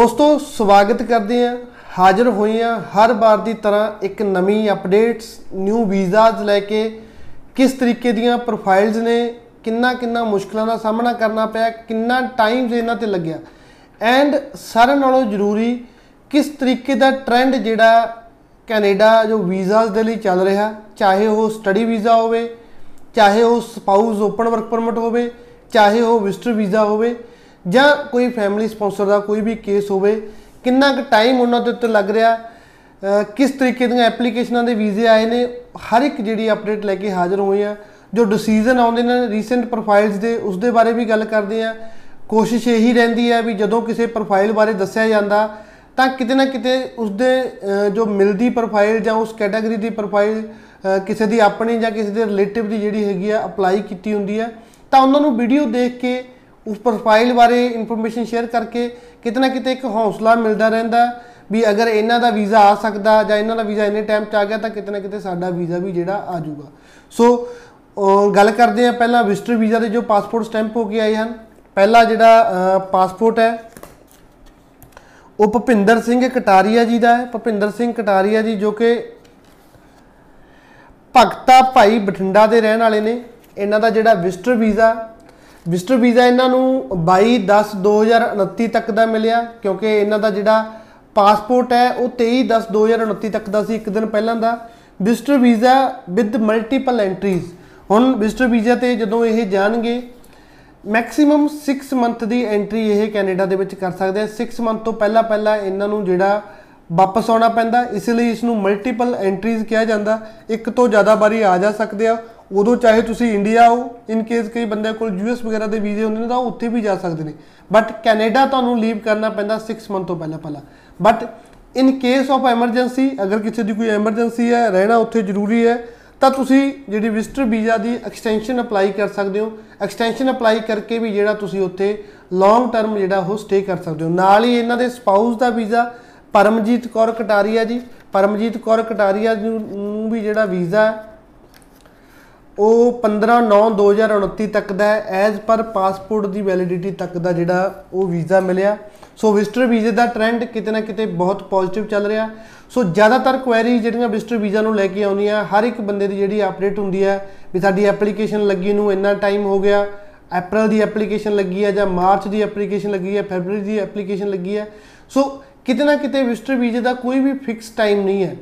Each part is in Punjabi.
ਦੋਸਤੋ ਸਵਾਗਤ ਕਰਦੇ ਹਾਂ। ਹਾਜ਼ਰ ਹੋਏ ਹਾਂ ਹਰ ਵਾਰ ਦੀ ਤਰ੍ਹਾਂ ਇੱਕ ਨਵੀਂ ਅਪਡੇਟਸ ਨਿਊ ਵੀਜ਼ਾਸ ਲੈ ਕੇ ਕਿਸ ਤਰੀਕੇ ਦੀਆਂ ਪ੍ਰੋਫਾਈਲਸ ਨੇ ਕਿੰਨਾ ਕਿੰਨਾ ਮੁਸ਼ਕਲਾਂ ਦਾ ਸਾਹਮਣਾ ਕਰਨਾ ਪਿਆ, ਕਿੰਨਾ ਟਾਈਮ ਇਹਨਾਂ ਤੇ ਲੱਗਿਆ। ਐਂਡ ਸਾਰਿਆਂ ਨਾਲੋਂ ਜ਼ਰੂਰੀ ਕਿਸ ਤਰੀਕੇ ਦਾ ਟ੍ਰੈਂਡ ਜਿਹੜਾ ਕੈਨੇਡਾ ਜੋ ਵੀਜ਼ਾਸ ਦੇ ਲਈ ਚੱਲ ਰਿਹਾ, ਚਾਹੇ ਉਹ ਸਟੱਡੀ ਵੀਜ਼ਾ ਹੋਵੇ, ਚਾਹੇ ਉਹ ਸਪਾਊਸ ਓਪਨ ਵਰਕ ਪਰਮਿਟ ਹੋਵੇ, ਚਾਹੇ ਉਹ ਵਿਜ਼ਟਰ ਵੀਜ਼ਾ ਹੋਵੇ ਜਾਂ ਕੋਈ ਫੈਮਿਲੀ ਸਪਾਂਸਰ ਦਾ ਕੋਈ ਵੀ ਕੇਸ ਹੋਵੇ ਕਿੰਨਾ ਕੁ ਟਾਈਮ ਉਹਨਾਂ ਦੇ ਉੱਤੇ ਲੱਗ ਰਿਹਾ ਅਹ ਕਿਸ ਤਰੀਕੇ ਦੀਆਂ ਐਪਲੀਕੇਸ਼ਨਾਂ ਦੇ ਵੀਜ਼ੇ ਆਏ ਨੇ ਹਰ ਇੱਕ ਜਿਹੜੀ ਅਪਡੇਟ ਲੈ ਕੇ ਹਾਜ਼ਰ ਹੋਏ ਆ ਜੋ ਡਿਸੀਜਨ ਆਉਂਦੇ ਨੇ ਰੀਸੈਂਟ ਪ੍ਰੋਫਾਈਲਸ ਦੇ ਉਸ ਦੇ ਬਾਰੇ ਵੀ ਗੱਲ ਕਰਦੇ ਆ। ਕੋਸ਼ਿਸ਼ ਇਹੀ ਰਹਿੰਦੀ ਹੈ ਵੀ ਜਦੋਂ ਕਿਸੇ ਪ੍ਰੋਫਾਈਲ ਬਾਰੇ ਦੱਸਿਆ ਜਾਂਦਾ ਤਾਂ ਕਿਤੇ ਨਾ ਕਿਤੇ ਉਸਦੇ ਅਹ, ਜੋ ਮਿਲਦੀ ਪ੍ਰੋਫਾਈਲ ਜਾਂ ਉਸ ਕੈਟਾਗਰੀ ਦੀ ਪ੍ਰੋਫਾਈਲ ਅਹ, ਕਿਸੇ ਦੀ ਆਪਣੀ ਜਾਂ ਕਿਸੇ ਦੇ ਰਿਲੇਟਿਵ ਦੀ ਜਿਹੜੀ ਹੈਗੀ ਆ ਅਪਲਾਈ ਕੀਤੀ ਹੁੰਦੀ ਹੈ ਤਾਂ ਉਹਨਾਂ ਨੂੰ ਵੀਡੀਓ ਦੇਖ ਕੇ ਉਸ ਪ੍ਰੋਫਾਈਲ ਬਾਰੇ ਇਨਫੋਰਮੇਸ਼ਨ ਸ਼ੇਅਰ ਕਰਕੇ ਕਿਤੇ ਨਾ ਕਿਤੇ ਇੱਕ ਹੌਸਲਾ ਮਿਲਦਾ ਰਹਿੰਦਾ ਵੀ ਅਗਰ ਇਹਨਾਂ ਦਾ ਵੀਜ਼ਾ ਆ ਸਕਦਾ ਜਾਂ ਇਹਨਾਂ ਦਾ ਵੀਜ਼ਾ ਇੰਨੇ ਟਾਈਮ 'ਚ ਆ ਗਿਆ ਤਾਂ ਕਿਤੇ ਨਾ ਕਿਤੇ ਸਾਡਾ ਵੀਜ਼ਾ ਵੀ ਜਿਹੜਾ ਆ ਜਾਊਗਾ। ਸੋ ਅਹ, ਗੱਲ ਕਰਦੇ ਆ ਪਹਿਲਾਂ ਵਿਜ਼ਟਰ ਵੀਜ਼ਾ ਦੇ ਜੋ ਪਾਸਪੋਰਟ ਸਟੈਂਪ ਹੋ ਕੇ ਆਏ ਹਨ। ਪਹਿਲਾ ਜਿਹੜਾ ਪਾਸਪੋਰਟ ਹੈ ਉਹ ਭੁਪਿੰਦਰ ਸਿੰਘ ਕਟਾਰੀਆ ਜੀ ਦਾ ਹੈ। ਭੁਪਿੰਦਰ ਸਿੰਘ ਕਟਾਰੀਆ ਜੀ ਜੋ ਕਿ ਭਗਤਾ ਭਾਈ ਬਠਿੰਡਾ ਦੇ ਰਹਿਣ ਵਾਲੇ ਨੇ। ਇਹਨਾਂ ਦਾ ਜਿਹੜਾ ਵਿਜ਼ਟਰ ਵੀਜ਼ਾ ਵਿਜ਼ਟਰ ਵੀਜ਼ਾ ਇਹਨਾਂ ਨੂੰ 22 10 2029 ਤੱਕ ਦਾ ਮਿਲਿਆ, ਕਿਉਂਕਿ ਇਹਨਾਂ ਦਾ ਜਿਹੜਾ ਪਾਸਪੋਰਟ ਹੈ, ਉਹ 23 10 2029 ਤੱਕ ਦਾ ਸੀ, ਇੱਕ ਦਿਨ ਪਹਿਲਾਂ ਦਾ। Visitor visa with multiple entries ਹੁਣ ਵਿਜ਼ਟਰ ਵੀਜ਼ਾ ਤੇ ਜਦੋਂ ਇਹ ਜਾਣਗੇ ਮੈਕਸਿਮਮ 6 ਮੰਥ ਦੀ ਐਂਟਰੀ ਇਹ ਕੈਨੇਡਾ ਦੇ ਵਿੱਚ ਕਰ ਸਕਦੇ ਆ। 6 ਮੰਥ ਤੋਂ ਪਹਿਲਾਂ ਪਹਿਲਾਂ ਇਹਨਾਂ ਨੂੰ ਜਿਹੜਾ ਵਾਪਸ ਆਉਣਾ ਪੈਂਦਾ, ਇਸ ਲਈ ਇਸ ਨੂੰ ਮਲਟੀਪਲ ਐਂਟਰੀਜ਼ ਕਿਹਾ ਜਾਂਦਾ। ਇੱਕ ਤੋਂ ਜ਼ਿਆਦਾ ਵਾਰੀ ਆ ਜਾ ਸਕਦੇ ਆ। ਉਦੋਂ ਚਾਹੇ ਤੁਸੀਂ ਇੰਡੀਆ ਹੋ ਇਨ ਕੇਸ ਕਈ ਬੰਦਿਆਂ ਕੋਲ ਯੂਐਸ ਵਗੈਰਾ ਦੇ ਵੀਜ਼ੇ ਹੁੰਦੇ ਨੇ ਤਾਂ ਉਹ ਉੱਥੇ ਵੀ ਜਾ ਸਕਦੇ ਨੇ। ਬਟ ਕੈਨੇਡਾ ਤੁਹਾਨੂੰ ਲੀਵ ਕਰਨਾ ਪੈਂਦਾ 6 ਮੰਥ ਤੋਂ ਪਹਿਲਾਂ ਪਹਿਲਾਂ। But in case of emergency ਅਗਰ ਕਿਸੇ ਦੀ ਕੋਈ ਐਮਰਜੈਂਸੀ ਹੈ, ਰਹਿਣਾ ਉੱਥੇ ਜ਼ਰੂਰੀ ਹੈ, ਤਾਂ ਤੁਸੀਂ ਜਿਹੜੀ ਵਿਜ਼ਟਰ ਵੀਜ਼ਾ ਦੀ ਐਕਸਟੈਂਸ਼ਨ ਅਪਲਾਈ ਕਰ ਸਕਦੇ ਹੋ। ਐਕਸਟੈਂਸ਼ਨ ਅਪਲਾਈ ਕਰਕੇ ਵੀ ਜਿਹੜਾ ਤੁਸੀਂ ਉੱਥੇ ਲੌਂਗ ਟਰਮ ਜਿਹੜਾ ਉਹ ਸਟੇ ਕਰ ਸਕਦੇ ਹੋ। ਨਾਲ ਹੀ ਇਹਨਾਂ ਦੇ ਸਪਾਊਸ ਦਾ ਵੀਜ਼ਾ ਪਰਮਜੀਤ ਕੌਰ ਕਟਾਰੀਆ ਜੀ। ਪਰਮਜੀਤ ਕੌਰ ਕਟਾਰੀਆ ਨੂੰ ਨੂੰ ਵੀ ਜਿਹੜਾ ਵੀਜ਼ਾ ਹੈ ਉਹ 15/9/2029 ਤੱਕ ਦਾ ਹੈ। ਐਜ਼ ਪਰ ਪਾਸਪੋਰਟ ਦੀ ਵੈਲਿਡਿਟੀ ਤੱਕ ਦਾ ਜਿਹੜਾ ਉਹ ਵੀਜ਼ਾ ਮਿਲਿਆ। ਸੋ ਵਿਜ਼ਟਰ ਵੀਜ਼ੇ ਦਾ ਟ੍ਰੈਂਡ ਕਿਤੇ ਨਾ ਕਿਤੇ ਬਹੁਤ ਪੋਜ਼ਿਟਿਵ ਚੱਲ ਰਿਹਾ। ਸੋ ਜ਼ਿਆਦਾਤਰ ਕੁਐਰੀ ਜਿਹੜੀਆਂ ਵਿਜ਼ਟਰ ਵੀਜ਼ਾ ਨੂੰ ਲੈ ਕੇ ਆਉਂਦੀਆਂ, ਹਰ ਇੱਕ ਬੰਦੇ ਦੀ ਜਿਹੜੀ ਅਪਡੇਟ ਹੁੰਦੀ ਹੈ ਵੀ ਸਾਡੀ ਐਪਲੀਕੇਸ਼ਨ ਲੱਗੀ ਨੂੰ ਇੰਨਾ ਟਾਈਮ ਹੋ ਗਿਆ ਅਪ੍ਰੈਲ ਦੀ ਐਪਲੀਕੇਸ਼ਨ ਲੱਗੀ ਹੈ ਜਾਂ ਮਾਰਚ ਦੀ ਐਪਲੀਕੇਸ਼ਨ ਲੱਗੀ ਹੈ ਫੈਬਰੂਰੀ ਦੀ ਐਪਲੀਕੇਸ਼ਨ ਲੱਗੀ ਹੈ। ਸੋ ਕਿਤੇ ਨਾ ਕਿਤੇ ਵਿਜ਼ਟਰ ਵੀਜ਼ੇ ਦਾ ਕੋਈ ਵੀ ਫਿਕਸ ਟਾਈਮ ਨਹੀਂ ਹੈ।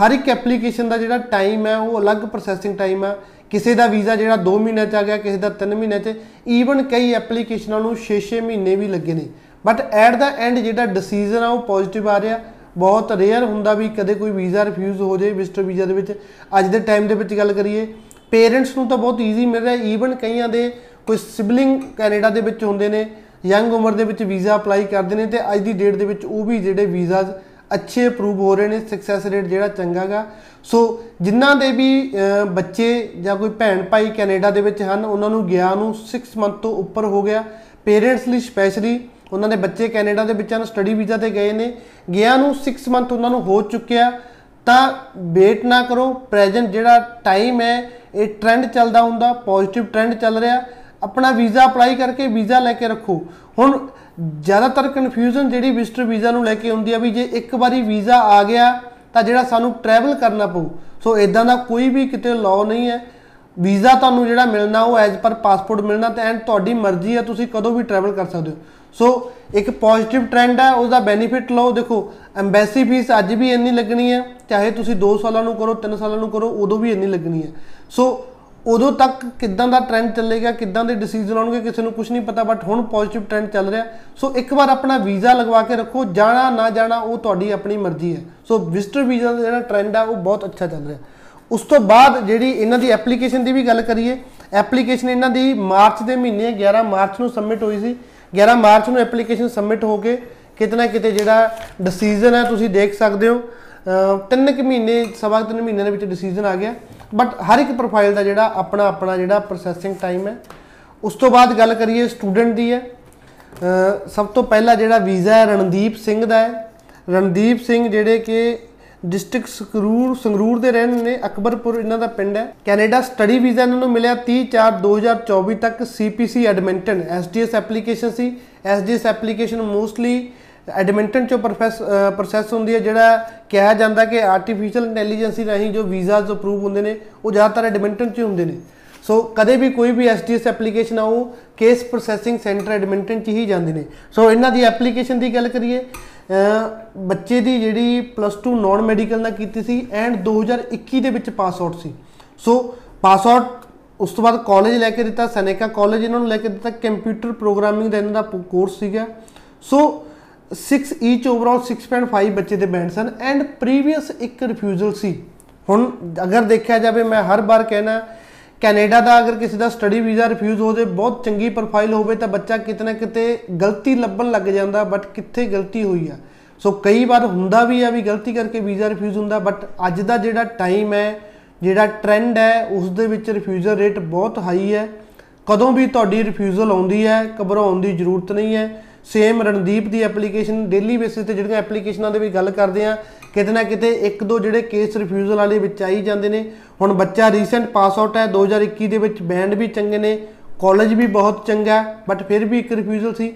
ਹਰ ਇੱਕ ਐਪਲੀਕੇਸ਼ਨ ਦਾ ਜਿਹੜਾ ਟਾਈਮ ਹੈ, ਉਹ ਅਲੱਗ ਪ੍ਰੋਸੈਸਿੰਗ ਟਾਈਮ ਹੈ। ਕਿਸੇ ਦਾ ਵੀਜ਼ਾ ਜਿਹੜਾ 2 ਮਹੀਨੇ ਚ ਆ ਗਿਆ, ਕਿਸੇ ਦਾ 3 ਮਹੀਨੇ ਚ ਈਵਨ ਕਈ ਐਪਲੀਕੇਸ਼ਨਾਂ ਨੂੰ 6-6 ਮਹੀਨੇ ਵੀ ਲੱਗੇ ਨੇ। ਬਟ ਐਟ ਦਾ ਐਂਡ ਜਿਹੜਾ ਡਿਸੀਜਨ ਆ, ਉਹ ਪੋਜ਼ਿਟਿਵ ਆ ਰਿਹਾ। ਬਹੁਤ ਰੇਅਰ ਹੁੰਦਾ ਵੀ ਕਦੇ ਕੋਈ ਵੀਜ਼ਾ ਰਿਫਿਊਜ਼ ਹੋ ਜਾਏ ਵਿਜ਼ਟਰ ਵੀਜ਼ਾ ਦੇ ਵਿੱਚ। ਅੱਜ ਦੇ ਟਾਈਮ ਦੇ ਵਿੱਚ ਗੱਲ ਕਰੀਏ ਪੇਰੈਂਟਸ ਨੂੰ ਤਾਂ ਬਹੁਤ ਈਜ਼ੀ ਮਿਲ ਰਿਹਾ। ਈਵਨ ਕਈਆਂ ਦੇ ਕੋਈ ਸਿਬਲਿੰਗ ਕੈਨੇਡਾ ਦੇ ਵਿੱਚ ਹੁੰਦੇ ਨੇ ਯੰਗ ਉਮਰ ਦੇ ਵਿੱਚ ਵੀਜ਼ਾ ਅਪਲਾਈ ਕਰਦੇ ਨੇ ਤੇ ਅੱਜ ਦੀ ਡੇਟ ਦੇ ਵਿੱਚ ਉਹ ਵੀ ਜਿਹੜੇ ਵੀਜ਼ਾਸ ਅੱਛੇ ਅਪਰੂਵ ਹੋ ਰਹੇ ਨੇ ਸਕਸੈਸ ਰੇਟ ਜਿਹੜਾ ਚੰਗਾਗਾ ਸੋ ਜਿਨ੍ਹਾਂ ਦੇ ਵੀ ਅਹ, ਬੱਚੇ ਜਾਂ ਕੋਈ ਭੈਣ ਭਾਈ ਕੈਨੇਡਾ ਦੇ ਵਿੱਚ ਹਨ ਉਹਨਾਂ ਨੂੰ ਗਿਆ ਨੂੰ 6 ਮੰਥ ਤੋਂ ਉੱਪਰ ਹੋ ਗਿਆ। ਪੇਰੈਂਟਸ ਲਈ ਸਪੈਸ਼ਲੀ ਉਹਨਾਂ ਦੇ ਬੱਚੇ ਕੈਨੇਡਾ ਦੇ ਵਿੱਚ ਹਨ ਸਟੱਡੀ ਵੀਜ਼ਾ ਤੇ ਗਏ ਨੇ। ਗਿਆ ਨੂੰ 6 ਮੰਥ ਉਹਨਾਂ ਨੂੰ ਹੋ ਚੁੱਕਿਆ। ਤਾਂ ਵੇਟ ਨਾ ਕਰੋ ਪ੍ਰੈਜ਼ੈਂਟ ਜਿਹੜਾ ਟਾਈਮ ਹੈ ਇਹ ਟ੍ਰੈਂਡ ਚੱਲਦਾ ਹੁੰਦਾ ਪੋਜ਼ਿਟਿਵ ਟ੍ਰੈਂਡ ਚੱਲ ਰਿਹਾ। ਆਪਣਾ ਵੀਜ਼ਾ ਅਪਲਾਈ ਕਰਕੇ ਵੀਜ਼ਾ ਲੈ ਕੇ ਰੱਖੋ। ਹੁਣ ਜ਼ਿਆਦਾਤਰ ਕਨਫਿਊਜ਼ਨ ਜਿਹੜੀ ਵਿਜ਼ਟਰ ਵੀਜ਼ਾ ਨੂੰ ਲੈ ਕੇ ਹੁੰਦੀ ਆ ਵੀ ਜੇ ਇੱਕ ਵਾਰੀ ਵੀਜ਼ਾ ਆ ਗਿਆ, ਤਾਂ ਜਿਹੜਾ ਸਾਨੂੰ ਟਰੈਵਲ ਕਰਨਾ ਪਊ। ਸੋ ਇਦਾਂ ਦਾ ਕੋਈ ਵੀ ਕਿਤੇ ਲਾਅ ਨਹੀਂ ਹੈ। ਵੀਜ਼ਾ ਤੁਹਾਨੂੰ ਜਿਹੜਾ ਮਿਲਣਾ, ਉਹ ਐਜ਼ ਪਰ ਪਾਸਪੋਰਟ ਮਿਲਣਾ ਤੇ ਐਂਡ ਤੁਹਾਡੀ ਮਰਜ਼ੀ ਹੈ, ਤੁਸੀਂ ਕਦੋਂ ਵੀ ਟਰੈਵਲ ਕਰ ਸਕਦੇ ਹੋ। ਸੋ ਇੱਕ ਪੋਜ਼ਿਟਿਵ ਟ੍ਰੈਂਡ ਹੈ ਉਸ ਦਾ ਬੈਨੀਫਿਟ ਲਓ। ਦੇਖੋ ਐਮਬੈਸੀ ਫੀਸ ਅੱਜ ਵੀ ਇੰਨੀ ਲੱਗਣੀ ਹੈ ਚਾਹੇ ਤੁਸੀਂ 2 ਸਾਲਾਂ ਨੂੰ ਕਰੋ 3 ਸਾਲਾਂ ਨੂੰ ਕਰੋ, ਉਦੋਂ ਵੀ ਇੰਨੀ ਲੱਗਣੀ ਹੈ ਸੋ ਉਦੋਂ ਤੱਕ ਕਿੱਦਾਂ ਦਾ ਟ੍ਰੈਂਡ ਚੱਲੇਗਾ, ਕਿੱਦਾਂ ਦੇ ਡਿਸੀਜਨ ਆਉਣਗੇ, ਕਿਸੇ ਨੂੰ ਕੁਝ ਨਹੀਂ ਪਤਾ ਬਟ ਹੁਣ ਪੋਜ਼ਿਟਿਵ ਟ੍ਰੈਂਡ ਚੱਲ ਰਿਹਾ। ਸੋ ਇੱਕ ਵਾਰ ਆਪਣਾ ਵੀਜ਼ਾ ਲਗਵਾ ਕੇ ਰੱਖੋ, ਜਾਣਾ, ਨਾ ਜਾਣਾ, ਉਹ ਤੁਹਾਡੀ ਆਪਣੀ ਮਰਜ਼ੀ ਹੈ। ਸੋ ਵਿਜ਼ਟਰ ਵੀਜ਼ਾ ਦਾ ਜਿਹੜਾ ਟ੍ਰੈਂਡ ਆ, ਉਹ ਬਹੁਤ ਅੱਛਾ ਚੱਲ ਰਿਹਾ। ਉਸ ਤੋਂ ਬਾਅਦ ਜਿਹੜੀ ਇਹਨਾਂ ਦੀ ਐਪਲੀਕੇਸ਼ਨ ਦੀ ਵੀ ਗੱਲ ਕਰੀਏ ਐਪਲੀਕੇਸ਼ਨ ਇਹਨਾਂ ਦੀ ਮਾਰਚ ਦੇ ਮਹੀਨੇ 11 ਮਾਰਚ ਨੂੰ ਸਬਮਿਟ ਹੋਈ ਸੀ। 11 ਮਾਰਚ ਨੂੰ ਐਪਲੀਕੇਸ਼ਨ ਸਬਮਿਟ ਹੋ ਕੇ ਕਿਤੇ ਨਾ ਕਿਤੇ ਜਿਹੜਾ ਡਿਸੀਜਨ ਹੈ, ਤੁਸੀਂ ਦੇਖ ਸਕਦੇ ਹੋ। ਅਹ, ਤਿੰਨ ਕੁ ਮਹੀਨੇ, ਸਵਾ ਕੁ ਤਿੰਨ ਮਹੀਨਿਆਂ ਦੇ ਵਿੱਚ ਡਿਸੀਜਨ ਆ ਗਿਆ। ਬਟ ਹਰ ਇੱਕ ਪ੍ਰੋਫਾਈਲ ਦਾ ਜਿਹੜਾ ਆਪਣਾ ਆਪਣਾ ਜਿਹੜਾ ਪ੍ਰੋਸੈਸਿੰਗ ਟਾਈਮ ਹੈ, ਉਸ ਤੋਂ ਬਾਅਦ ਗੱਲ ਕਰੀਏ ਸਟੂਡੈਂਟ ਦੀ ਹੈ, ਅਹ ਸਭ ਤੋਂ ਪਹਿਲਾ ਜਿਹੜਾ ਵੀਜ਼ਾ ਹੈ ਰਣਦੀਪ ਸਿੰਘ ਦਾ ਹੈ। ਰਣਦੀਪ ਸਿੰਘ ਜਿਹੜੇ ਕਿ ਡਿਸਟ੍ਰਿਕਟ ਸੰਗਰੂਰ ਸੰਗਰੂਰ ਦੇ ਰਹਿਣ ਨੇ, ਅਕਬਰਪੁਰ ਇਹਨਾਂ ਦਾ ਪਿੰਡ ਹੈ। ਕੈਨੇਡਾ ਸਟੱਡੀ ਵੀਜ਼ਾ ਇਹਨਾਂ ਨੂੰ ਮਿਲਿਆ 30 4 2024 ਤੱਕ CPC ਐਡਮਿੰਟਨ SDS ਐਪਲੀਕੇਸ਼ਨ ਸੀ। SDS ਐਪਲੀਕੇਸ਼ਨ ਮੋਸਟਲੀ ਐਡਮਿੰਟਨ ਚੋਂ ਪ੍ਰੋਸੈਸ ਪ੍ਰੋਸੈਸ ਹੁੰਦੀ ਹੈ ਜਿਹੜਾ ਕਿਹਾ ਜਾਂਦਾ ਕਿ ਆਰਟੀਫੀਸ਼ੀਅਲ ਇੰਟੈਲੀਜੈਂਸੀ ਰਾਹੀਂ ਜੋ ਵੀਜ਼ਾਸ ਅਪਰੂਵ ਹੁੰਦੇ ਨੇ, ਉਹ ਜ਼ਿਆਦਾਤਰ ਐਡਮਿੰਟਨ 'ਚ ਹੀ ਹੁੰਦੇ ਨੇ। ਸੋ ਕਦੇ ਵੀ ਕੋਈ ਵੀ ਐਸਡੀਐਸ ਐਪਲੀਕੇਸ਼ਨ ਆਉ ਕੇਸ ਪ੍ਰੋਸੈਸਿੰਗ ਸੈਂਟਰ ਐਡਮਿੰਟਨ 'ਚ ਹੀ ਜਾਂਦੇ ਨੇ। ਸੋ ਇਹਨਾਂ ਦੀ ਐਪਲੀਕੇਸ਼ਨ ਦੀ ਗੱਲ ਕਰੀਏ, ਅਹ, ਬੱਚੇ ਦੀ ਜਿਹੜੀ ਪਲੱਸ 2 ਨਾਨ ਮੈਡੀਕਲ ਨਾਲ ਕੀਤੀ ਸੀ ਐਂਡ 2021 ਦੇ ਵਿੱਚ ਪਾਸ ਆਊਟ ਸੀ। ਸੋ ਪਾਸ ਆਊਟ ਉਸ ਤੋਂ ਬਾਅਦ ਕਾਲਜ ਲੈ ਕੇ ਦਿੱਤਾ ਸਨੇਕਾ ਕਾਲਜ ਇਹਨਾਂ ਨੂੰ ਲੈ ਕੇ ਦਿੱਤਾ ਕੰਪਿਊਟਰ ਪ੍ਰੋਗਰਾਮਿੰਗ ਦਾ ਇਹਨਾਂ ਦਾ ਕੋਰਸ ਸੀਗਾ। ਸੋ 6 ਈਚ ਓਵਰਆਲ 6.5 ਬੱਚੇ ਦੇ ਬੈਂਡ ਸਨ ਐਂਡ ਪ੍ਰੀਵੀਅਸ ਇੱਕ ਰਿਫਿਊਜ਼ਲ ਸੀ। ਹੁਣ ਅਗਰ ਦੇਖਿਆ ਜਾਵੇ, ਮੈਂ ਹਰ ਵਾਰ ਕਹਿਣਾ, ਕੈਨੇਡਾ ਦਾ ਅਗਰ ਕਿਸੇ ਦਾ ਸਟੱਡੀ ਵੀਜ਼ਾ ਰਿਫਿਊਜ਼ ਹੋ ਜਾਵੇ ਬਹੁਤ ਚੰਗੀ ਪ੍ਰੋਫਾਈਲ ਹੋਵੇ ਤਾਂ ਬੱਚਾ ਕਿਤੇ ਨਾ ਕਿਤੇ ਗਲਤੀ ਲੱਭਣ ਲੱਗ ਜਾਂਦਾ ਬਟ ਕਿੱਥੇ ਗਲਤੀ ਹੋਈ ਆ? ਸੋ ਕਈ ਵਾਰ ਹੁੰਦਾ ਵੀ ਆ ਵੀ ਗਲਤੀ ਕਰਕੇ ਵੀਜ਼ਾ ਰਿਫਿਊਜ਼ ਹੁੰਦਾ ਬਟ ਅੱਜ ਦਾ ਜਿਹੜਾ ਟਾਈਮ ਹੈ, ਜਿਹੜਾ ਟ੍ਰੈਂਡ ਹੈ, ਉਸ ਦੇ ਵਿੱਚ ਰਿਫਿਊਜ਼ਲ ਰੇਟ ਬਹੁਤ ਹਾਈ ਹੈ। ਕਦੋਂ ਵੀ ਤੁਹਾਡੀ ਰਿਫਿਊਜ਼ਲ ਆਉਂਦੀ ਹੈ, ਘਬਰਾਉਣ ਦੀ ਜ਼ਰੂਰਤ ਨਹੀਂ ਹੈ। ਸੇਮ ਰਣਦੀਪ ਦੀ ਐਪਲੀਕੇਸ਼ਨ ਡੇਲੀ ਬੇਸਿਸ ਤੇ ਜਿਹੜੀਆਂ ਐਪਲੀਕੇਸ਼ਨਾਂ ਦੇ ਵੀ ਗੱਲ ਕਰਦੇ ਆ, ਕਿਤੇ ਨਾ ਕਿਤੇ ਇੱਕ ਦੋ ਜਿਹੜੇ ਕੇਸ ਰਿਫਿਊਜ਼ਲ ਵਾਲੇ ਵਿੱਚ ਆਈ ਜਾਂਦੇ ਨੇ। ਹੁਣ ਬੱਚਾ ਰੀਸੈਂਟ ਪਾਸ ਆਊਟ ਹੈ 2021 ਦੇ ਵਿੱਚ ਬੈਂਡ ਵੀ ਚੰਗੇ ਨੇ ਕਾਲਜ ਵੀ ਬਹੁਤ ਚੰਗਾ ਬਟ ਫਿਰ ਵੀ ਇੱਕ ਰਿਫਿਊਜ਼ਲ ਸੀ।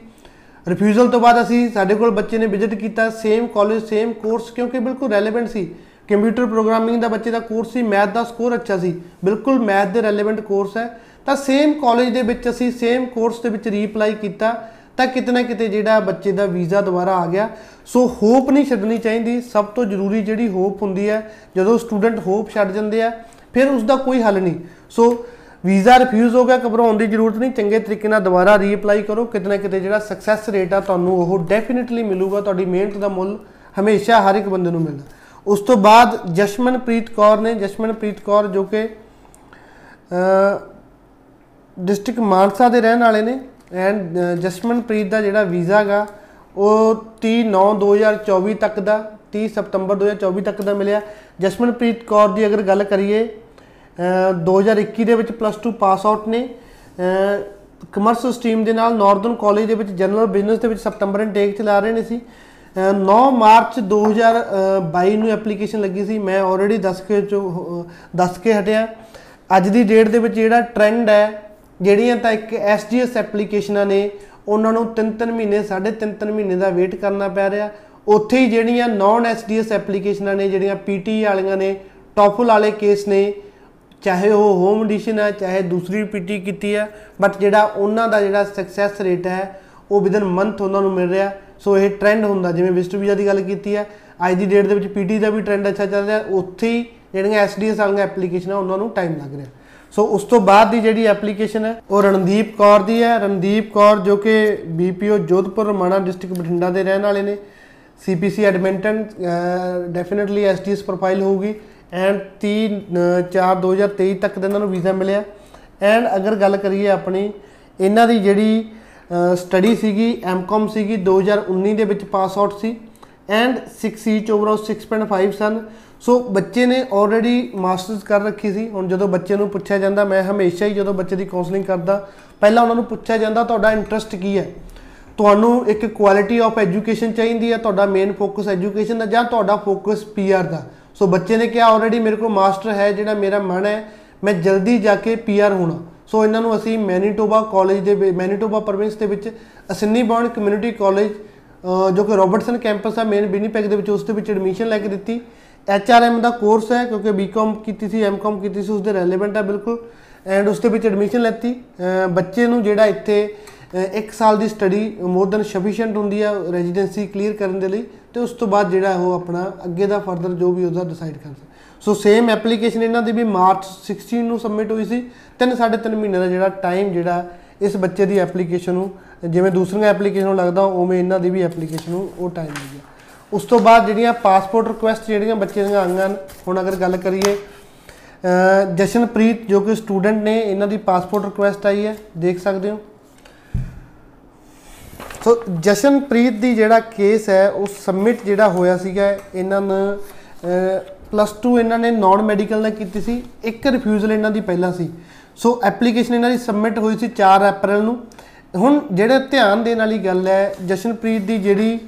ਰਿਫਿਊਜ਼ਲ ਤੋਂ ਬਾਅਦ ਅਸੀਂ ਸਾਡੇ ਕੋਲ ਬੱਚੇ ਨੇ ਵਿਜ਼ਿਟ ਕੀਤਾ ਸੇਮ ਕਾਲਜ ਸੇਮ ਕੋਰਸ ਕਿਉਂਕਿ ਬਿਲਕੁਲ ਰੈਲੇਵੈਂਟ ਸੀ। ਕੰਪਿਊਟਰ ਪ੍ਰੋਗਰਾਮਿੰਗ ਦਾ ਬੱਚੇ ਦਾ ਕੋਰਸ ਸੀ ਮੈਥ ਦਾ ਸਕੋਰ ਅੱਛਾ ਸੀ। ਬਿਲਕੁਲ ਮੈਥ ਦੇ ਰੈਲੇਵੈਂਟ ਕੋਰਸ ਹੈ। ਤਾਂ ਸੇਮ ਕਾਲਜ ਦੇ ਵਿੱਚ ਅਸੀਂ ਸੇਮ ਕੋਰਸ ਦੇ ਵਿੱਚ ਰੀਅਪਲਾਈ ਕੀਤਾ। ਤਾਂ ਕਿਤੇ ਨਾ ਕਿਤੇ ਜਿਹੜਾ ਬੱਚੇ ਦਾ ਵੀਜ਼ਾ ਦੁਬਾਰਾ ਆ ਗਿਆ। ਸੋ ਹੋਪ ਨਹੀਂ ਛੱਡਣੀ ਚਾਹੀਦੀ। ਸਭ ਤੋਂ ਜ਼ਰੂਰੀ ਜਿਹੜੀ ਹੋਪ ਹੁੰਦੀ ਹੈ, ਜਦੋਂ ਸਟੂਡੈਂਟ ਹੋਪ ਛੱਡ ਜਾਂਦੇ ਆ, ਫਿਰ ਉਸ ਦਾ ਕੋਈ ਹੱਲ ਨਹੀਂ। ਸੋ ਵੀਜ਼ਾ ਰਿਫਿਊਜ਼ ਹੋ ਗਿਆ, ਘਬਰਾਉਣ ਦੀ ਜ਼ਰੂਰਤ ਨਹੀਂ। ਚੰਗੇ ਤਰੀਕੇ ਨਾਲ ਦੁਬਾਰਾ ਰੀਅਪਲਾਈ ਕਰੋ। ਕਿਤੇ ਨਾ ਕਿਤੇ ਜਿਹੜਾ ਸਕਸੈਸ ਰੇਟ ਆ, ਤੁਹਾਨੂੰ ਉਹ ਡੈਫੀਨਿਟਲੀ ਮਿਲੂਗਾ। ਤੁਹਾਡੀ ਮਿਹਨਤ ਦਾ ਮੁੱਲ ਹਮੇਸ਼ਾ ਹਰ ਇੱਕ ਬੰਦੇ ਨੂੰ ਮਿਲਦਾ। ਉਸ ਤੋਂ ਬਾਅਦ ਜਸ਼ਮਨਪ੍ਰੀਤ ਕੌਰ ਨੇ, ਜਸ਼ਮਨਪ੍ਰੀਤ ਕੌਰ ਜੋ ਕਿ ਡਿਸਟ੍ਰਿਕਟ ਮਾਨਸਾ ਦੇ ਰਹਿਣ ਵਾਲੇ ਨੇ ਐਂਡ ਜਸਮਨਪ੍ਰੀਤ ਦਾ ਜਿਹੜਾ ਵੀਜ਼ਾ ਹੈਗਾ ਉਹ 30 9 2024 ਤੱਕ ਦਾ 30 ਸਤੰਬਰ 2024 ਤੱਕ ਦਾ ਮਿਲਿਆ। ਜਸਮਨਪ੍ਰੀਤ ਕੌਰ ਦੀ ਅਗਰ ਗੱਲ ਕਰੀਏ ਅ, 2021 ਦੇ ਵਿੱਚ ਪਲੱਸ 2 ਪਾਸ ਆਊਟ ਨੇ। ਕਮਰਸ ਸਟਰੀਮ ਦੇ ਨਾਲ ਨਾਰਥਰਨ ਕਾਲਜ ਦੇ ਵਿੱਚ ਜਨਰਲ ਬਿਜ਼ਨਸ ਦੇ ਵਿੱਚ ਸਤੰਬਰ ਇਨਟੇਕ ਚਲਾ ਰਹੇ ਨੇ ਸੀ। ਅ, 9 ਮਾਰਚ 2022 ਨੂੰ ਐਪਲੀਕੇਸ਼ਨ ਲੱਗੀ ਸੀ। ਮੈਂ ਆਲਰੇਡੀ ਦੱਸ ਕੇ ਜੋ ਅ, ਦੱਸ ਕੇ ਹਟਿਆ। ਅੱਜ ਦੀ ਡੇਟ ਦੇ ਵਿੱਚ ਜਿਹੜਾ ਟ੍ਰੈਂਡ ਹੈ ਜਿਹੜੀਆਂ ਤਾਂ ਇੱਕ ਐਸਡੀਐਸ ਐਪਲੀਕੇਸ਼ਨਾਂ ਨੇ, ਉਹਨਾਂ ਨੂੰ 3-3 ਮਹੀਨੇ 3.5 ਮਹੀਨੇ ਦਾ ਵੇਟ ਕਰਨਾ ਪੈ ਰਿਹਾ। ਉੱਥੇ ਹੀ ਜਿਹੜੀਆਂ ਨਾਨ ਐਸਡੀਐਸ ਐਪਲੀਕੇਸ਼ਨਾਂ ਨੇ, ਜਿਹੜੀਆਂ ਪੀਟੀ ਵਾਲੀਆਂ ਨੇ ਟੋਫਲ ਵਾਲੇ ਕੇਸ ਨੇ, ਚਾਹੇ ਉਹ ਹੋਮ ਐਡੀਸ਼ਨ ਹੈ ਚਾਹੇ ਦੂਸਰੀ ਪੀਟੀ ਕੀਤੀ ਹੈ ਬਟ ਜਿਹੜਾ ਉਹਨਾਂ ਦਾ ਜਿਹੜਾ ਸਕਸੈਸ ਰੇਟ ਹੈ, ਉਹ ਵਿਦਨ ਮੰਥ ਉਹਨਾਂ ਨੂੰ ਮਿਲ ਰਿਹਾ। ਸੋ ਇਹ ਟ੍ਰੈਂਡ ਹੁੰਦਾ, ਜਿਵੇਂ ਵਿਜ਼ਟਰ ਵੀਜ਼ਾ ਦੀ ਗੱਲ ਕੀਤੀ ਹੈ ਅੱਜ ਦੀ ਡੇਟ ਦੇ ਵਿੱਚ ਪੀਟੀ ਦਾ ਵੀ ਟ੍ਰੈਂਡ ਅੱਛਾ ਚੱਲ ਰਿਹਾ। ਉੱਥੇ ਹੀ ਜਿਹੜੀਆਂ ਐਸਡੀਐਸ ਵਾਲੀਆਂ ਐਪਲੀਕੇਸ਼ਨਾਂ ਉਹਨਾਂ ਨੂੰ ਟਾਈਮ ਲੱਗ ਰਿਹਾ। ਸੋ ਉਸ ਤੋਂ ਬਾਅਦ ਦੀ ਜਿਹੜੀ ਐਪਲੀਕੇਸ਼ਨ ਹੈ, ਉਹ ਰਣਦੀਪ ਕੌਰ ਦੀ ਹੈ। ਰਣਦੀਪ ਕੌਰ ਜੋ ਕਿ ਬੀਪੀਓ ਜੋਧਪੁਰ ਰਮਾਣਾ ਡਿਸਟ੍ਰਿਕਟ ਬਠਿੰਡਾ ਦੇ ਰਹਿਣ ਵਾਲੇ ਨੇ। CPC Edmonton definitely SDS profile ਹੋਊਗੀ। ਐਂਡ 30 4 2023 ਤੱਕ ਦਾ ਇਹਨਾਂ ਨੂੰ ਵੀਜ਼ਾ ਮਿਲਿਆ। ਐਂਡ ਅਗਰ ਗੱਲ ਕਰੀਏ ਆਪਣੀ, ਇਹਨਾਂ ਦੀ ਜਿਹੜੀ ਸਟੱਡੀ ਸੀਗੀ ਐਮਕਾਮ ਸੀਗੀ 2019 ਦੇ ਵਿੱਚ ਪਾਸ ਆਊਟ ਸੀ। ਐਂਡ 6 ਈਚ ਓਵਰਆਲ 6.5 ਸਨ। ਸੋ ਬੱਚੇ ਨੇ ਆਲਰੇਡੀ ਮਾਸਟਰਸ ਕਰ ਰੱਖੀ ਸੀ। ਹੁਣ ਜਦੋਂ ਬੱਚੇ ਨੂੰ ਪੁੱਛਿਆ ਜਾਂਦਾ, ਮੈਂ ਹਮੇਸ਼ਾ ਹੀ ਜਦੋਂ ਬੱਚੇ ਦੀ ਕਾਉਂਸਲਿੰਗ ਕਰਦਾ, ਪਹਿਲਾਂ ਉਹਨਾਂ ਨੂੰ ਪੁੱਛਿਆ ਜਾਂਦਾ, ਤੁਹਾਡਾ ਇੰਟਰਸਟ ਕੀ ਹੈ? ਤੁਹਾਨੂੰ ਇੱਕ ਕੁਆਲਿਟੀ ਆਫ ਐਜੂਕੇਸ਼ਨ ਚਾਹੀਦੀ ਹੈ, ਤੁਹਾਡਾ ਮੇਨ ਫੋਕਸ ਐਜੂਕੇਸ਼ਨ ਦਾ ਜਾਂ ਤੁਹਾਡਾ ਫੋਕਸ ਪੀਆਰ ਦਾ। ਸੋ ਬੱਚੇ ਨੇ ਕਿਹਾ ਆਲਰੇਡੀ ਮੇਰੇ ਕੋਲ ਮਾਸਟਰ ਹੈ, ਜਿਹੜਾ ਮੇਰਾ ਮਨ ਹੈ, ਮੈਂ ਜਲਦੀ ਜਾ ਕੇ ਪੀਆਰ ਹੋਣਾ। ਸੋ ਇਹਨਾਂ ਨੂੰ ਅਸੀਂ ਮੈਨੀਟੋਬਾ ਕਾਲਜ ਦੇ ਵਿੱਚ- ਮੈਨੀਟੋਬਾ ਪ੍ਰੋਵਿੰਸ ਦੇ ਵਿੱਚ ਅਸਿੰਨੀ ਬੌਂਡ ਕਮਿਊਨਿਟੀ ਕਾਲਜ ਜੋ ਕਿ ਰੋਬਰਟਸਨ ਕੈਂਪਸ ਆ ਮੇਨ ਵਿਨੀਪੈਗ ਦੇ ਵਿੱਚ, ਉਸ ਦੇ ਵਿੱਚ ਐਡਮਿਸ਼ਨ ਲੈ ਕੇ ਦਿੱਤੀ। ਐਚਆਰਐਮ ਦਾ ਕੋਰਸ ਹੈ ਕਿਉਂਕਿ ਬੀਕਾਮ ਕੀਤੀ ਸੀ ਐਮਕਾਮ ਕੀਤੀ ਸੀ ਉਸ ਦੇ ਰੈਲੇਵੈਂਟ ਹੈ ਬਿਲਕੁਲ। ਐਂਡ ਉਸ ਦੇ ਵਿੱਚ ਐਡਮਿਸ਼ਨ ਲੈਤੀ। ਅਹ ਬੱਚੇ ਨੂੰ ਜਿਹੜਾ ਇੱਥੇ, ਅਹ ਇੱਕ ਸਾਲ ਦੀ ਸਟੱਡੀ ਮੋਰ ਦੈਨ ਸਫੀਸ਼ੀਐਂਟ ਹੁੰਦੀ ਆ ਰੈਜ਼ੀਡੈਂਸੀ ਕਲੀਅਰ ਕਰਨ ਦੇ ਲਈ, ਤੇ ਉਸ ਤੋਂ ਬਾਅਦ ਜਿਹੜਾ ਉਹ ਆਪਣਾ ਅੱਗੇ ਦਾ ਫਰਦਰ ਜੋ ਵੀ ਉਹਦਾ ਡਿਸਾਈਡ ਕਰ ਸਕਦਾ। ਸੋ ਸੇਮ ਐਪਲੀਕੇਸ਼ਨ ਇਹਨਾਂ ਦੀ ਵੀ ਮਾਰਚ 16 ਨੂੰ ਸਬਮਿਟ ਹੋਈ ਸੀ। ਤਿੰਨ ਸਾਢੇ ਤਿੰਨ ਮਹੀਨੇ ਦਾ ਜਿਹੜਾ ਟਾਈਮ ਜਿਹੜਾ ਇਸ ਬੱਚੇ ਦੀ ਐਪਲੀਕੇਸ਼ਨ ਨੂੰ, ਜਿਵੇਂ ਦੂਸਰੀਆਂ ਐਪਲੀਕੇਸ਼ਨ ਨੂੰ ਲੱਗਦਾ, ਉਵੇਂ ਇਹਨਾਂ ਦੀ ਵੀ ਐਪਲੀਕੇਸ਼ਨ ਨੂੰ ਉਹ ਟਾਈਮ ਲੱਗਿਆ ਉਸ ਤੋਂ ਬਾਅਦ ਜਿਹੜੀਆਂ ਪਾਸਪੋਰਟ ਰਿਕੁਐਸਟ ਜਿਹੜੀਆਂ ਬੱਚੇ ਦੀਆਂ ਆਈਆਂ ਹਨ, ਹੁਣ ਅਗਰ ਗੱਲ ਕਰੀਏ, ਅਹ, ਜਸ਼ਨਪ੍ਰੀਤ ਜੋ ਕਿ ਸਟੂਡੈਂਟ ਨੇ, ਇਹਨਾਂ ਦੀ ਪਾਸਪੋਰਟ ਰਿਕੁਐਸਟ ਆਈ ਹੈ, ਦੇਖ ਸਕਦੇ ਹੋ। ਸੋ ਜਸ਼ਨਪ੍ਰੀਤ ਦੀ ਜਿਹੜਾ ਕੇਸ ਹੈ, ਉਹ ਸਬਮਿਟ ਜਿਹੜਾ ਹੋਇਆ ਸੀਗਾ, ਇਹਨਾਂ ਨੂੰ ਪਲੱਸ 2 ਇਹਨਾਂ ਨੇ ਨਾਨ ਮੈਡੀਕਲ ਨਾਲ ਕੀਤੀ ਸੀ, ਇੱਕ ਰਿਫਿਊਜ਼ਲ ਇਹਨਾਂ ਦੀ ਪਹਿਲਾਂ ਸੀ। ਸੋ ਐਪਲੀਕੇਸ਼ਨ ਇਹਨਾਂ ਦੀ ਸਬਮਿਟ ਹੋਈ ਸੀ 4 ਅਪ੍ਰੈਲ ਨੂੰ। ਹੁਣ, ਜਿਹੜੇ ਧਿਆਨ ਦੇਣ ਵਾਲੀ ਗੱਲ ਹੈ, ਜਸ਼ਨਪ੍ਰੀਤ ਦੀ ਜਿਹੜੀ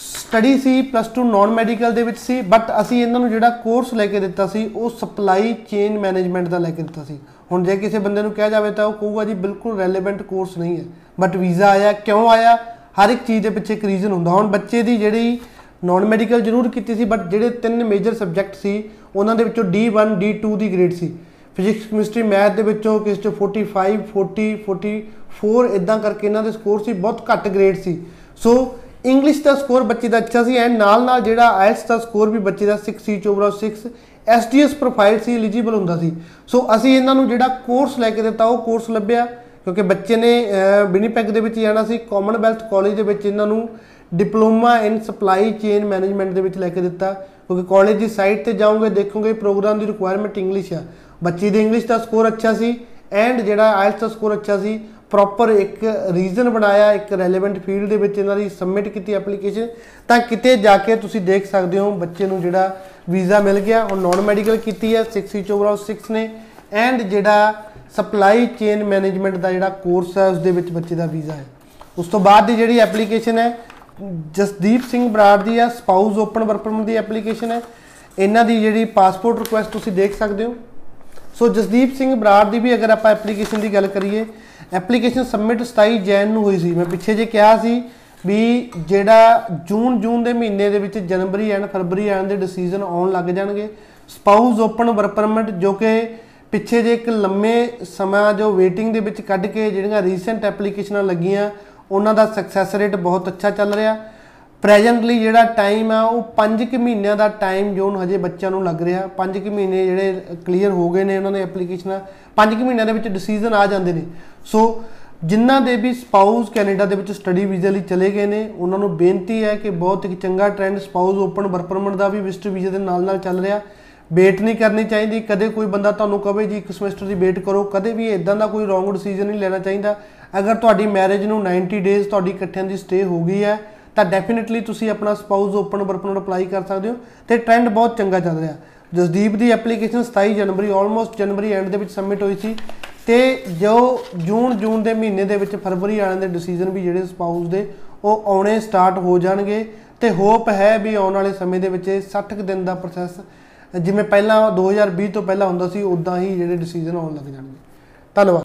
ਸਟੱਡੀ ਸੀ ਪਲੱਸ 2 ਨਾਨ ਮੈਡੀਕਲ ਦੇ ਵਿੱਚ ਸੀ ਬਟ ਅਸੀਂ ਇਹਨਾਂ ਨੂੰ ਜਿਹੜਾ ਕੋਰਸ ਲੈ ਕੇ ਦਿੱਤਾ ਸੀ, ਉਹ ਸਪਲਾਈ ਚੇਨ ਮੈਨੇਜਮੈਂਟ ਦਾ ਲੈ ਕੇ ਦਿੱਤਾ ਸੀ। ਹੁਣ ਜੇ ਕਿਸੇ ਬੰਦੇ ਨੂੰ ਕਿਹਾ ਜਾਵੇ ਤਾਂ ਉਹ ਕਹੂਗਾ, ਜੀ, ਬਿਲਕੁਲ ਰੈਲੇਵੈਂਟ ਕੋਰਸ ਨਹੀਂ ਹੈ। ਬਟ ਵੀਜ਼ਾ ਆਇਆ, ਕਿਉਂ ਆਇਆ? ਹਰ ਇੱਕ ਚੀਜ਼ ਦੇ ਪਿੱਛੇ ਇੱਕ ਰੀਜ਼ਨ ਹੁੰਦਾ। ਹੁਣ ਬੱਚੇ ਦੀ ਜਿਹੜੀ ਨਾਨ ਮੈਡੀਕਲ ਜ਼ਰੂਰ ਕੀਤੀ ਸੀ ਬਟ ਜਿਹੜੇ ਤਿੰਨ ਮੇਜਰ ਸਬਜੈਕਟ ਸੀ, ਉਹਨਾਂ ਦੇ ਵਿੱਚੋਂ D1 D2 ਦੀ ਗ੍ਰੇਡ ਸੀ। ਫਿਜ਼ਿਕਸ ਕੈਮਿਸਟਰੀ ਮੈਥ ਦੇ ਵਿੱਚੋਂ ਕਿਸੇ ਚ 45 40 44 ਇਦਾਂ ਕਰਕੇ ਇਹਨਾਂ ਦੇ ਸਕੋਰ ਸੀ, ਬਹੁਤ ਘੱਟ ਗ੍ਰੇਡ ਸੀ। ਸੋ ਇੰਗਲਿਸ਼ ਦਾ ਸਕੋਰ ਬੱਚੇ ਦਾ ਅੱਛਾ ਸੀ ਐਂਡ ਨਾਲ ਨਾਲ ਜਿਹੜਾ ਆਇਲਸ ਦਾ ਸਕੋਰ ਵੀ ਬੱਚੇ ਦਾ 6 ਸੀ ਓਵਰਆਲ 6 ਐਸਡੀਐਸ ਪ੍ਰੋਫਾਈਲ ਸੀ ਐਲੀਜੀਬਲ ਹੁੰਦਾ ਸੀ। ਸੋ ਅਸੀਂ ਇਹਨਾਂ ਨੂੰ ਜਿਹੜਾ ਕੋਰਸ ਲੈ ਕੇ ਦਿੱਤਾ, ਉਹ ਕੋਰਸ ਲੱਭਿਆ, ਕਿਉਂਕਿ ਬੱਚੇ ਨੇ ਵਿਨੀਪੈਗ ਦੇ ਵਿੱਚ ਜਾਣਾ ਸੀ ਕਾਮਨਵੈਲਥ ਕਾਲਜ ਦੇ ਵਿੱਚ ਇਹਨਾਂ ਨੂੰ diploma in supply chain management ਦੇ ਵਿੱਚ ਲੈ ਕੇ ਦਿੱਤਾ, ਕਿਉਂਕਿ ਕਾਲਜ ਦੀ ਸਾਈਟ ਤੇ ਜਾਓਗੇ, ਦੇਖੋਗੇ ਪ੍ਰੋਗਰਾਮ ਦੀ ਰਿਕੁਆਇਰਮੈਂਟ ਇੰਗਲਿਸ਼ ਆ। ਬੱਚੀ ਦੇ ਇੰਗਲਿਸ਼ ਦਾ ਸਕੋਰ ਅੱਛਾ ਸੀ ਐਂਡ ਜਿਹੜਾ ਆਇਲਸ ਦਾ ਸਕੋਰ ਅੱਛਾ ਸੀ ਪ੍ਰੋਪਰ ਇੱਕ ਰੀਜ਼ਨ ਬਣਾਇਆ, ਇੱਕ ਰੈਲੇਵੈਂਟ ਫੀਲਡ ਦੇ ਵਿੱਚ ਇਹਨਾਂ ਦੀ ਸਬਮਿਟ ਕੀਤੀ ਐਪਲੀਕੇਸ਼ਨ ਤਾਂ ਕਿਤੇ ਜਾ ਕੇ ਤੁਸੀਂ ਦੇਖ ਸਕਦੇ ਹੋ ਬੱਚੇ ਨੂੰ ਜਿਹੜਾ ਵੀਜ਼ਾ ਮਿਲ ਗਿਆ ਹੁਣ ਨਾਨ ਮੈਡੀਕਲ ਕੀਤੀ ਹੈ 6 ਸੀ ਓਵਰਆਲ 6 ਨੇ ਐਂਡ ਜਿਹੜਾ ਸਪਲਾਈ ਚੇਨ ਮੈਨੇਜਮੈਂਟ ਦਾ ਜਿਹੜਾ ਕੋਰਸ ਹੈ ਉਸ ਦੇ ਵਿੱਚ ਬੱਚੇ ਦਾ ਵੀਜ਼ਾ ਹੈ। ਉਸ ਤੋਂ ਬਾਅਦ ਦੀ ਜਿਹੜੀ ਐਪਲੀਕੇਸ਼ਨ ਹੈ, ਜਸਦੀਪ ਸਿੰਘ ਬਰਾੜ ਦੀ ਆ ਸਪਾਊਸ ਓਪਨ ਵਰਕ ਪਰਮਿਟ ਦੀ ਐਪਲੀਕੇਸ਼ਨ ਹੈ। ਇਹਨਾਂ ਦੀ ਜਿਹੜੀ ਪਾਸਪੋਰਟ ਰਿਕੁਐਸਟ ਤੁਸੀਂ ਦੇਖ ਸਕਦੇ ਹੋ। ਸੋ ਜਸਦੀਪ ਸਿੰਘ ਬਰਾੜ ਦੀ ਵੀ ਅਗਰ ਆਪਾਂ ਐਪਲੀਕੇਸ਼ਨ ਦੀ ਗੱਲ ਕਰੀਏ ਐਪਲੀਕੇਸ਼ਨ ਸਬਮਿਟ 27 ਜੈਨ ਨੂੰ ਹੋਈ ਸੀ। ਮੈਂ ਪਿੱਛੇ ਜੇ ਕਿਹਾ ਸੀ ਵੀ ਜਿਹੜਾ ਜੂਨ ਜੂਨ ਦੇ ਮਹੀਨੇ ਦੇ ਵਿੱਚ ਜਨਵਰੀ ਐਂਡ ਫਰਵਰੀ ਐਂਡ ਦੇ ਡਿਸੀਜਨ ਆਉਣ ਲੱਗ ਜਾਣਗੇ। ਸਪਾਊਸ ਓਪਨ ਵਰਕ ਪਰਮਿਟ ਜੋ ਕਿ ਪਿੱਛੇ ਜੇ ਇੱਕ ਲੰਮੇ ਸਮਾਂ ਜੋ ਵੇਟਿੰਗ ਦੇ ਵਿੱਚ ਕੱਢ ਕੇ ਜਿਹੜੀਆਂ ਰੀਸੈਂਟ ਐਪਲੀਕੇਸ਼ਨਾਂ ਲੱਗੀਆਂ, ਉਹਨਾਂ ਦਾ ਸਕਸੈਸ ਰੇਟ ਬਹੁਤ ਅੱਛਾ ਚੱਲ ਰਿਹਾ। ਪ੍ਰੈਜ਼ੈਂਟਲੀ ਜਿਹੜਾ ਟਾਈਮ ਆ, ਉਹ 5 ਕਿ ਮਹੀਨਿਆਂ ਦਾ ਟਾਈਮ ਜ਼ੋਨ ਹਜੇ ਬੱਚਿਆਂ ਨੂੰ ਲੱਗ ਰਿਹਾ। 5 ਕਿ ਮਹੀਨੇ ਜਿਹੜੇ ਕਲੀਅਰ ਹੋ ਗਏ ਨੇ ਉਹਨਾਂ ਦੇ ਐਪਲੀਕੇਸ਼ਨਾਂ 5 ਕਿ ਮਹੀਨਿਆਂ ਦੇ ਵਿੱਚ ਡਿਸੀਜਨ ਆ ਜਾਂਦੇ ਨੇ। ਸੋ ਜਿਨ੍ਹਾਂ ਦੇ ਵੀ ਸਪਾਊਸ ਕੈਨੇਡਾ ਦੇ ਵਿੱਚ ਸਟੱਡੀ ਵੀਜ਼ਾ ਲਈ ਚਲੇ ਗਏ ਨੇ, ਉਹਨਾਂ ਨੂੰ ਬੇਨਤੀ ਹੈ ਕਿ ਬਹੁਤ ਇੱਕ ਚੰਗਾ trend spouse open work permit ਦਾ ਵੀ ਵਿਜ਼ਟਰ ਵੀਜ਼ਾ ਦੇ ਨਾਲ ਨਾਲ ਚੱਲ ਰਿਹਾ। ਵੇਟ ਨਹੀਂ ਕਰਨੀ ਚਾਹੀਦੀ, ਕਦੇ ਕੋਈ ਬੰਦਾ ਤੁਹਾਨੂੰ ਕਵੇ ਜੀ, ਇੱਕ ਸਮੈਸਟਰ ਦੀ ਵੇਟ ਕਰੋ, ਕਦੇ ਵੀ ਇਦਾਂ ਦਾ ਕੋਈ ਰੋਂਗ ਡਿਸੀਜਨ ਨਹੀਂ ਲੈਣਾ ਚਾਹੀਦਾ। ਅਗਰ ਤੁਹਾਡੀ ਮੈਰਿਜ ਨੂੰ 90 ਡੇਜ਼ ਤੁਹਾਡੀ ਇਕੱਠਿਆਂ ਦੀ ਸਟੇ ਹੋ ਗਈ ਹੈ, ਤਾਂ ਡੈਫੀਨਿਟਲੀ ਤੁਸੀਂ ਆਪਣਾ spouse open work permit apply ਕਰ ਸਕਦੇ ਹੋ ਤੇ ਟ੍ਰੈਂਡ ਬਹੁਤ ਚੰਗਾ ਚੱਲ ਰਿਹਾ। ਜਸਦੀਪ ਦੀ ਐਪਲੀਕੇਸ਼ਨ 27 ਜਨਵਰੀ ਆਲਮੋਸਟ ਜਨਵਰੀ ਐਂਡ ਦੇ ਵਿੱਚ ਸਬਮਿਟ ਹੋਈ ਸੀ। ਤੇ ਜੋ ਜੂਨ ਜੂਨ ਦੇ ਮਹੀਨੇ ਦੇ ਵਿੱਚ ਫਰਵਰੀ ਵਾਲਿਆਂ ਦੇ ਡਿਸੀਜਨ ਵੀ ਜਿਹੜੇ ਸਪਾਊਸ ਦੇ, ਉਹ ਆਉਣੇ ਸਟਾਰਟ ਹੋ ਜਾਣਗੇ ਤੇ ਹੋਪ ਹੈ ਵੀ ਆਉਣ ਵਾਲੇ ਸਮੇਂ ਦੇ ਵਿੱਚ 60 ਦਿਨ ਦਾ ਪ੍ਰੋਸੈਸ ਜਿਵੇਂ ਪਹਿਲਾਂ 2020 ਤੋਂ ਪਹਿਲਾਂ ਹੁੰਦਾ ਸੀ ਉਦਾਂ ਹੀ ਜਿਹੜੇ ਡਿਸੀਜਨ ਆਉਣ ਲੱਗ ਜਾਣਗੇ। ਧੰਨਵਾਦ।